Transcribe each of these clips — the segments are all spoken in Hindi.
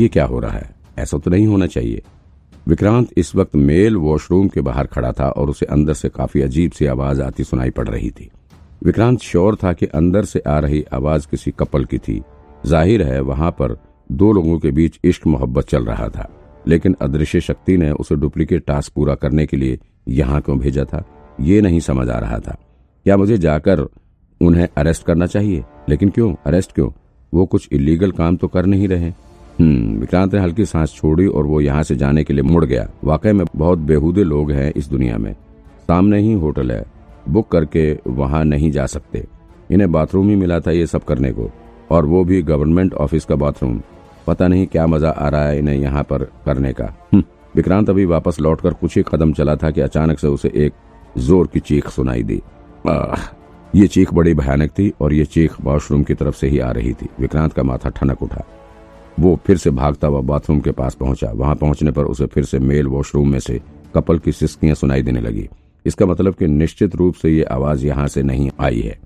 ये क्या हो रहा है? ऐसा तो नहीं होना चाहिए। विक्रांत इस वक्त मेल वॉशरूम के बाहर खड़ा था और उसे अंदर से काफ़ी अजीब सी आवाज़ आती सुनाई पड़ रही थी। विक्रांत श्योर था कि अंदर से आ रही आवाज़ किसी कपल की थी। ज़ाहिर है, वहाँ पर दो लोगों के बीच इश्क मोहब्बत चल रहा था। लेकिन अदृश्य शक्ति ने उसे डुप्लीकेट टास्क पूरा करने के लिए यहाँ क्यों भेजा था, ये नहीं समझ आ रहा था। क्या मुझे जाकर उन्हें अरेस्ट करना चाहिए? लेकिन क्यों? अरेस्ट क्यों? वो कुछ इलीगल काम तो कर नहीं रहे। विक्रांत ने हल्की सांस छोड़ी और वो यहाँ से जाने के लिए मुड़ गया। वाकई में बहुत बेहूदे लोग हैं इस दुनिया में। सामने ही होटल है। बुक करके वहाँ नहीं जा सकते। इन्हें बाथरूम ही मिला था ये सब करने को। और वो भी गवर्नमेंट ऑफ़िस का बाथरूम। पता नहीं क्या मज़ा आ रहा है इन्हें यहाँ पर करने का। हम्म, विक्रांत अभी वापस लौटकर कुछ ही कदम चला था कि अचानक से उसे एक ज़ोर की चीख सुनाई दी। ये चीख बड़ी भयानक थी और ये चीख वॉशरूम की तरफ़ से ही आ रही थी। विक्रांत का माथा ठनक उठा। वो फिर से भागता हुआ बाथरूम के पास पहुँचा। वहाँ पहुँचने पर उसे फिर से मेल वॉशरूम में से कपल की सिस्कियाँ सुनाई देने लगी। इसका मतलब कि निश्चित रूप से ये आवाज़ यहाँ से नहीं आई है।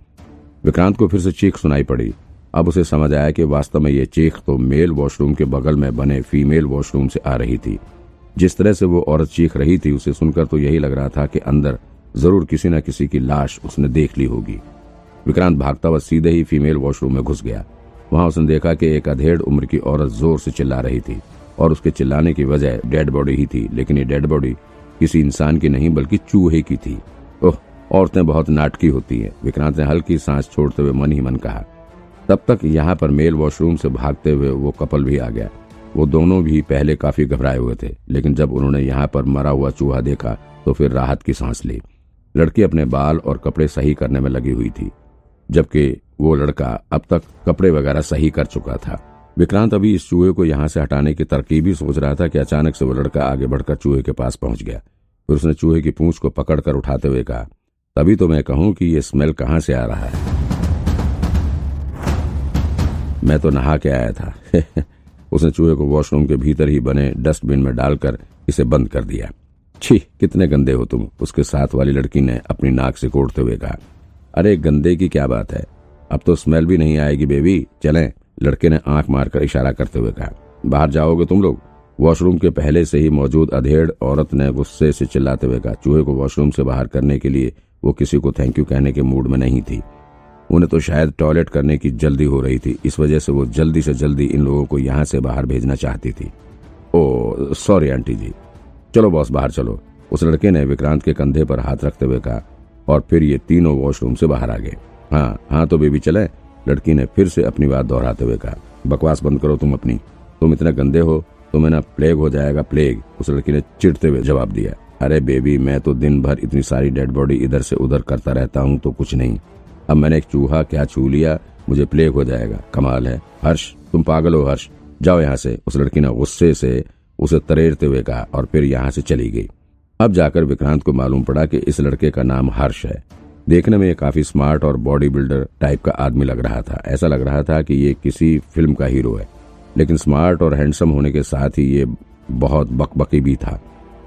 विक्रांत को फिर से चीख सुनाई पड़ी। अब उसे समझ आया कि वास्तव में ये चीख तो मेल वॉशरूम के बगल में बने फीमेल वॉशरूम से आ रही थी। जिस तरह से वो औरत चीख रही थी, उसे सुनकर तो यही लग रहा था कि अंदर ज़रूर किसी न किसी की लाश उसने देख ली होगी। विक्रांत भागता हुआ सीधे ही फीमेल वॉशरूम में घुस गया। वहाँ उसने देखा कि एक अधेड़ उम्र की औरत ज़ोर से चिल्ला रही थी और उसके चिल्लाने की वजह डेड बॉडी ही थी, लेकिन ये डेड बॉडी किसी इंसान की नहीं, बल्कि चूहे की थी। ओह, औरतें बहुत नाटकी होती हैं, विक्रांत ने हल्की सांस छोड़ते हुए मन ही मन कहा। तब तक यहाँ पर मेल वॉशरूम से भागते हुए वो कपल भी आ गया। वो दोनों भी पहले काफ़ी घबराए हुए थे, लेकिन जब उन्होंने यहाँ पर मरा हुआ चूहा देखा तो फिर राहत की सांस ली। लड़की अपने बाल और कपड़े सही करने में लगी हुई थी, जबकि वो लड़का अब तक कपड़े वगैरह सही कर चुका था। विक्रांत अभी इस चूहे को यहाँ से हटाने की तरकीब ही सोच रहा था कि अचानक से वो लड़का आगे बढ़कर चूहे के पास पहुँच गया। फिर उसने चूहे की पूंछ को पकड़कर उठाते हुए कहा, तभी तो मैं कहूँ कि ये स्मेल कहाँ से आ रहा है? मैं तो नहा के आया था। उसने चूहे को वॉशरूम के भीतर ही बने डस्टबिन में डालकर इसे बंद कर दिया। छी, कितने गंदे हो तुम, उसके साथ वाली लड़की ने अपनी नाक से कोड़ते हुए कहा। अरे, गंदे की क्या बात है? अब तो स्मेल भी नहीं आएगी बेबी चलें। लड़के ने आँख मारकर इशारा करते हुए कहा, बाहर जाओगे तुम लोग? वॉशरूम के पहले से ही मौजूद अधेड़ औरत ने गुस्से से चिल्लाते हुए कहा, चूहे को वॉशरूम से बाहर करने के लिए वो किसी को थैंक यू कहने के मूड में नहीं थी। उन्हें तो शायद टॉयलेट करने की जल्दी हो रही थी। इस वजह से वो जल्दी से जल्दी इन लोगों को यहाँ से बाहर भेजना चाहती थी। Oh sorry aunty ji. चलो बॉस बाहर चलो। उस लड़के ने विक्रांत के कंधे पर हाथ रखते हुए कहा, और फिर ये तीनों वॉशरूम से बाहर आ गए। हाँ हाँ तो बेबी चले। लड़की ने फिर से अपनी बात दोहराते हुए कहा, बकवास बंद करो तुम अपनी। तुम इतने गंदे हो तो मैं ना प्लेग हो जाएगा प्लेग। उस लड़की ने चिड़ते हुए जवाब दिया, अरे बेबी, मैं तो दिन भर इतनी सारी डेड बॉडी इधर से उधर करता रहता हूँ तो कुछ नहीं। अब मैंने एक चूहा क्या छू लिया, मुझे प्लेग हो जाएगा। कमाल है। हर्ष, तुम पागल हो हर्ष। जाओ यहाँ से। उस लड़की ने गुस्से से उसे तरेरते हुए कहा और फिर यहाँ से चली गई। अब जाकर विक्रांत को मालूम पड़ा कि इस लड़के का नाम हर्ष है। देखने में ये काफ़ी स्मार्ट और बॉडी बिल्डर टाइप का आदमी लग रहा था। ऐसा लग रहा था कि ये किसी फ़िल्म का हीरो है। लेकिन स्मार्ट और हैंडसम होने के साथ ही ये बहुत बकबकी भी था।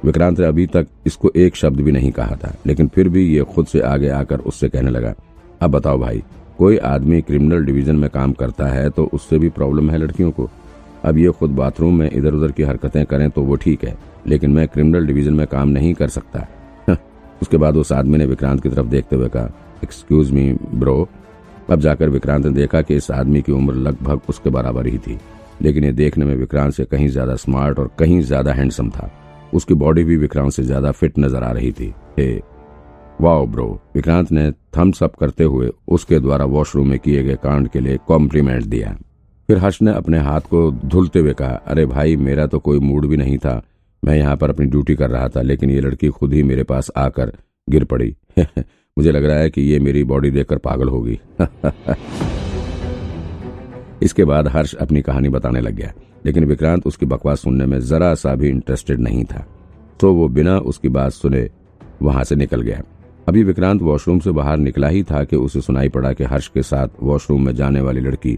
विक्रांत ने अभी तक इसको एक शब्द भी नहीं कहा था, लेकिन फिर भी ये खुद से आगे आकर उससे कहने लगा, अब बताओ भाई, कोई आदमी क्रिमिनल डिवीज़न में काम करता है तो उससे भी प्रॉब्लम है लड़कियों को? अब ये खुद बाथरूम में इधर उधर की हरकतें करें तो वो ठीक है, लेकिन मैं क्रिमिनल डिवीज़न में काम नहीं कर सकता। उसके बाद उस आदमी ने विक्रांत की तरफ़ देखते हुए कहा एक्सक्यूज मी ब्रो अब जाकर विक्रांत ने देखा कि इस आदमी की उम्र लगभग उसके बराबर ही थी, लेकिन ये देखने में विक्रांत से कहीं ज़्यादा स्मार्ट और कहीं ज़्यादा हैंडसम था। उसकी बॉडी भी विक्रांत से ज़्यादा फिट नज़र आ रही थी। हे, वाओ ब्रो विक्रांत ने थम्स अप करते हुए उसके द्वारा वॉशरूम में किए गए कांड के लिए कॉम्प्लीमेंट दिया। फिर हर्ष ने अपने हाथ को धुलते हुए कहा, अरे भाई, मेरा तो कोई मूड भी नहीं था। मैं यहाँ पर अपनी ड्यूटी कर रहा था, लेकिन ये लड़की खुद ही मेरे पास आकर गिर पड़ी। मुझे लग रहा है कि ये मेरी बॉडी देखकर पागल होगी। इसके बाद हर्ष अपनी कहानी बताने लग गया, लेकिन विक्रांत उसकी बकवास सुनने में जरा सा भी इंटरेस्टेड नहीं था। तो वो बिना उसकी बात सुने वहाँ से निकल गया। अभी विक्रांत वॉशरूम से बाहर निकला ही था कि उसे सुनाई पड़ा कि हर्ष के साथ वॉशरूम में जाने वाली लड़की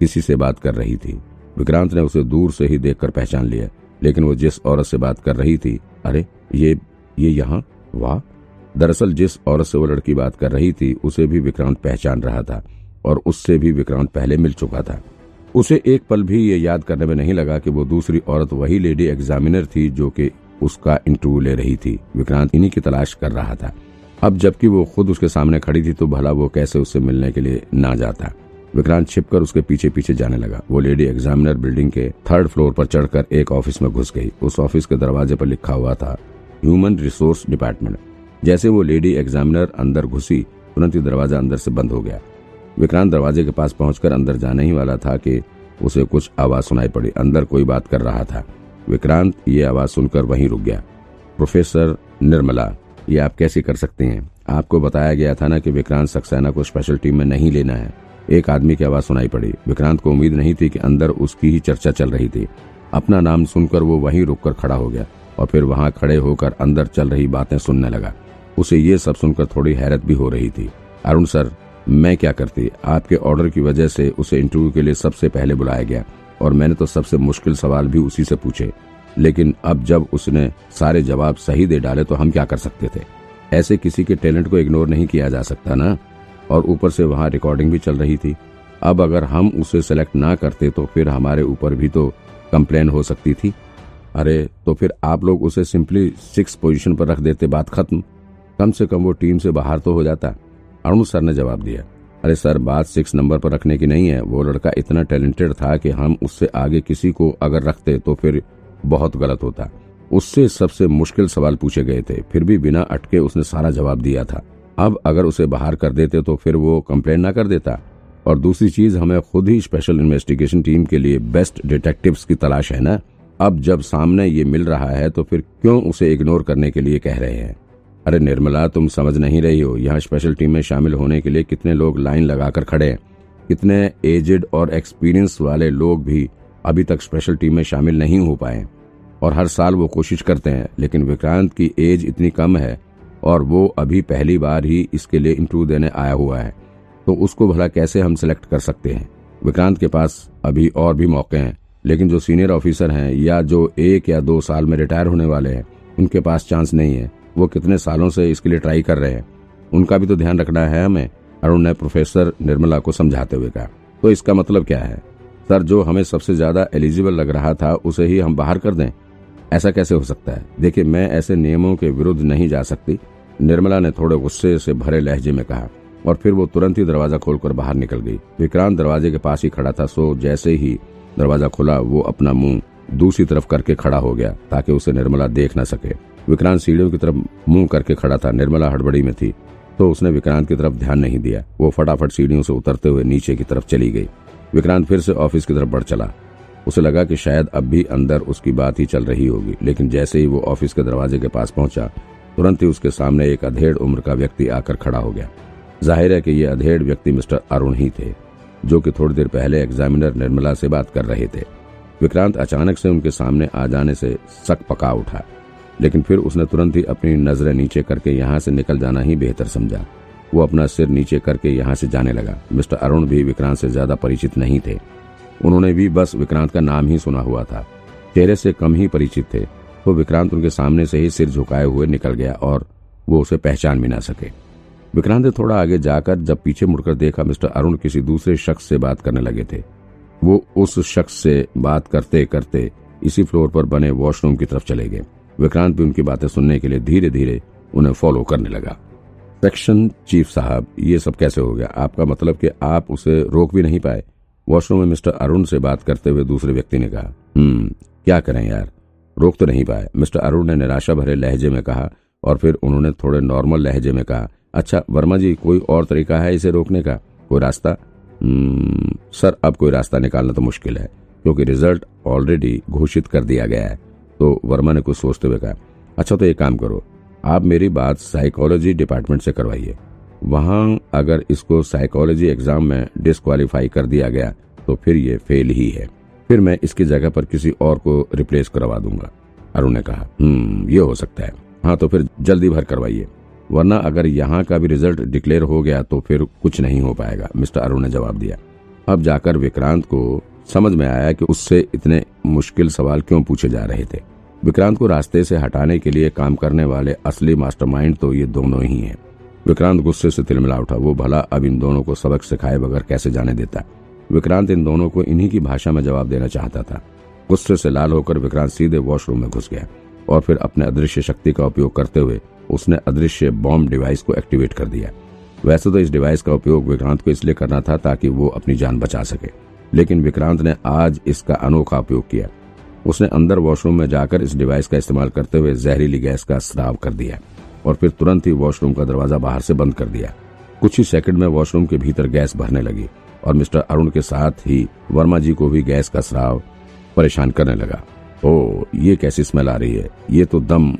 किसी से बात कर रही थी। विक्रांत ने उसे दूर से ही देखकर पहचान लिया। लेकिन वो जिस औरत से बात कर रही थी, अरे, ये ये यहाँ, वाह। दरअसल जिस औरत से वो लड़की बात कर रही थी, उसे भी विक्रांत पहचान रहा था और उससे भी विक्रांत पहले मिल चुका था। उसे एक पल भी ये याद करने में नहीं लगा कि वो दूसरी औरत वही लेडी एग्जामिनर थी जो कि उसका इंटरव्यू ले रही थी। विक्रांत इन्हीं की तलाश कर रहा था। अब जबकि वो खुद उसके सामने खड़ी थी तो भला वो कैसे उससे मिलने के लिए ना जाता। विक्रांत छिपकर उसके पीछे पीछे जाने लगा। वो लेडी एग्जामिनर बिल्डिंग के थर्ड फ्लोर पर चढ़कर एक ऑफ़िस में घुस गई। उस ऑफ़िस के दरवाजे पर लिखा हुआ था ह्यूमन रिसोर्स डिपार्टमेंट जैसे वो लेडी एग्जामिनर अंदर घुसी, तुरंत ही दरवाज़ा अंदर से बंद हो गया। विक्रांत दरवाजे के पास पहुंचकर अंदर जाने ही वाला था कि उसे कुछ आवाज़ सुनाई पड़ी। अंदर कोई बात कर रहा था। विक्रांत ये आवाज़ सुनकर वहीं रुक गया। प्रोफेसर निर्मला, ये आप कैसे कर सकते हैं? आपको बताया गया था ना कि विक्रांत सक्सेना को स्पेशल टीम में नहीं लेना है। एक आदमी की आवाज़ सुनाई पड़ी। विक्रांत को उम्मीद नहीं थी कि अंदर उसकी ही चर्चा चल रही थी। अपना नाम सुनकर वो वहीं रुककर खड़ा हो गया और फिर वहाँ खड़े होकर अंदर चल रही बातें सुनने लगा। उसे ये सब सुनकर थोड़ी हैरत भी हो रही थी। अरुण सर, मैं क्या करती? आपके ऑर्डर की वजह से उसे इंटरव्यू के लिए सबसे पहले बुलाया गया और मैंने तो सबसे मुश्किल सवाल भी उसी से पूछे। लेकिन अब जब उसने सारे जवाब सही दे डाले तो हम क्या कर सकते थे? ऐसे किसी के टैलेंट को इग्नोर नहीं किया जा सकता ना? और ऊपर से वहाँ रिकॉर्डिंग भी चल रही थी। अब अगर हम उसे सेलेक्ट ना करते तो फिर हमारे ऊपर भी तो कंप्लेन हो सकती थी। अरे तो फिर आप लोग उसे सिंपली सिक्स पोजीशन पर रख देते, बात खत्म। कम से कम वो टीम से बाहर तो हो जाता। अरुण सर ने जवाब दिया, अरे सर, बात सिक्स नंबर पर रखने की नहीं है। वो लड़का इतना टैलेंटेड था कि हम उससे आगे किसी को अगर रखते तो फिर बहुत गलत होता। उससे सबसे मुश्किल सवाल पूछे गए थे। फिर भी बिना अटके उसने सारा जवाब दिया था। अब अगर उसे बाहर कर देते तो फिर वो कंप्लेन ना कर देता। और दूसरी चीज़, हमें खुद ही स्पेशल इन्वेस्टिगेशन टीम के लिए बेस्ट डिटेक्टिव्स की तलाश है ना? अब जब सामने ये मिल रहा है तो फिर क्यों उसे इग्नोर करने के लिए कह रहे हैं? अरे निर्मला, तुम समझ नहीं रही हो, यहाँ स्पेशल टीम में शामिल होने के लिए कितने लोग लाइन लगाकर खड़े हैं। कितने एजेड और एक्सपीरियंस वाले लोग भी अभी तक स्पेशल टीम में शामिल नहीं हो पाए और हर साल वो कोशिश करते हैं, लेकिन विक्रांत की एज इतनी कम है और वो अभी पहली बार ही इसके लिए इंटरव्यू देने आया हुआ है। तो उसको भला कैसे हम सिलेक्ट कर सकते हैं? विक्रांत के पास अभी और भी मौके हैं, लेकिन जो सीनियर ऑफिसर हैं या जो एक या दो साल में रिटायर होने वाले हैं, उनके पास चांस नहीं है। वो कितने सालों से इसके लिए ट्राई कर रहे हैं? उनका भी तो ध्यान रखना है हमें, अरुण ने प्रोफेसर निर्मला को समझाते हुए कहा। तो इसका मतलब क्या है? सर, जो हमें सबसे ज़्यादा एलिजिबल लग रहा था, उसे ही हम बाहर कर दें? ऐसा कैसे हो सकता है? देखिए, मैं ऐसे नियमों के विरुद्ध नहीं जा सकती। निर्मला ने थोड़े गुस्से से भरे लहजे में कहा और फिर वो तुरंत ही दरवाज़ा खोलकर बाहर निकल गई। विक्रांत दरवाजे के पास ही खड़ा था, सो जैसे ही दरवाज़ा खुला, वो अपना मुँह दूसरी तरफ़ करके खड़ा हो गया, ताकि उसे निर्मला देख न सके। विक्रांत सीढ़ियों की तरफ़ मुँह करके खड़ा था। निर्मला हड़बड़ी में थी तो उसने विक्रांत की तरफ़ ध्यान नहीं दिया। वो फटाफट सीढ़ियों से उतरते हुए नीचे की तरफ़ चली गई। विक्रांत फिर से ऑफ़िस की तरफ़ बढ़ चला। उसे लगा कि शायद अब भी अंदर उसकी बात ही चल रही होगी, लेकिन जैसे ही वो ऑफ़िस के दरवाजे के पास पहुँचा तुरंत ही उसके सामने एक अधेड़ उम्र का व्यक्ति आकर खड़ा हो गया। ज़ाहिर है कि ये अधेड़ व्यक्ति मिस्टर अरुण ही थे, जो कि थोड़ी देर पहले एग्जामिनर निर्मला से बात कर रहे थे। विक्रांत अचानक से उनके सामने आ जाने से सक पका उठा, लेकिन फिर उसने तुरंत ही अपनी नज़रें नीचे करके यहाँ से निकल जाना ही बेहतर समझा। वो अपना सिर नीचे करके यहाँ से जाने लगा। मिस्टर अरुण भी विक्रांत से ज़्यादा परिचित नहीं थे। उन्होंने भी बस विक्रांत का नाम ही सुना हुआ था। चेहरे से कम ही परिचित थे। तो विक्रांत उनके सामने से ही सिर झुकाए हुए निकल गया और वो उसे पहचान भी ना सके। विक्रांत ने थोड़ा आगे जाकर जब पीछे मुड़कर देखा मिस्टर अरुण किसी दूसरे शख्स से बात करने लगे थे। वो उस शख्स से बात करते करते इसी फ्लोर पर बने वॉशरूम की तरफ़ चले गए। विक्रांत भी उनकी बातें सुनने के लिए धीरे धीरे उन्हें फॉलो करने लगा। सेक्शन चीफ साहब, ये सब कैसे हो गया? आपका मतलब कि आप उसे रोक भी नहीं पाए? वॉशरूम में मिस्टर अरुण से बात करते हुए दूसरे व्यक्ति ने कहा हम्म क्या करें यार? रोक तो नहीं पाए। मिस्टर अरुण ने निराशा भरे लहजे में कहा और फिर उन्होंने थोड़े नॉर्मल लहजे में कहा अच्छा वर्मा जी कोई और तरीका है इसे रोकने का? कोई रास्ता? हम्म, सर अब कोई रास्ता निकालना तो मुश्किल है क्योंकि रिज़ल्ट ऑलरेडी घोषित कर दिया गया है। तो वर्मा ने कुछ सोचते हुए कहा अच्छा तो एक काम करो आप मेरी बात साइकोलॉजी डिपार्टमेंट से करवाइए। वहाँ अगर इसको साइकोलॉजी एग्ज़ाम में डिस्कालीफाई कर दिया गया तो फिर ये फेल ही है। फिर मैं इसकी जगह पर किसी और को रिप्लेस करवा दूँगा। अरुण ने कहा हम्म ये हो सकता है। हाँ तो फिर जल्दी भर करवाइए। वरना अगर यहाँ का भी रिज़ल्ट डिक्लेयर हो गया तो फिर कुछ नहीं हो पाएगा, मिस्टर अरुण ने जवाब दिया। अब जाकर विक्रांत को समझ में आया कि उससे इतने मुश्किल सवाल क्यों पूछे जा रहे थे। विक्रांत को रास्ते से हटाने के लिए काम करने वाले असली मास्टरमाइंड तो ये दोनों ही हैं। विक्रांत गुस्से से तिलमिला उठा। वो भला अब इन दोनों को सबक सिखाए बगैर कैसे जाने देता? विक्रांत इन दोनों को इन्हीं की भाषा में जवाब देना चाहता था। गुस्से से लाल होकर विक्रांत सीधे वॉशरूम में घुस गया और फिर अपने अदृश्य शक्ति का उपयोग करते हुए उसने अदृश्य बॉम्ब डिवाइस को एक्टिवेट कर दिया। वैसे तो इस डिवाइस का उपयोग विक्रांत को इसलिए करना था ताकि वो अपनी जान बचा सके। लेकिन विक्रांत ने आज इसका अनोखा उपयोग किया। उसने अंदर वॉशरूम में जाकर इस डिवाइस का इस्तेमाल करते हुए जहरीली गैस का स्राव कर दिया और फिर तुरंत ही वॉशरूम का दरवाज़ा बाहर से बंद कर दिया। कुछ ही सेकंड में वॉशरूम के भीतर गैस भरने लगी। और मिस्टर अरुण के साथ ही वर्मा जी को भी गैस का स्राव परेशान करने लगा। ओ, ये कैसी स्मेल आ रही है? ये तो दम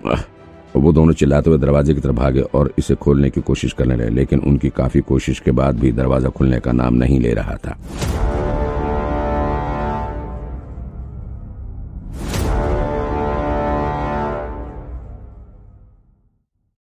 वो दोनों चिल्लाते हुए दरवाजे की तरफ़ भागे और इसे खोलने की कोशिश करने लगे, लेकिन उनकी काफ़ी कोशिश के बाद भी दरवाज़ा खुलने का नाम नहीं ले रहा था।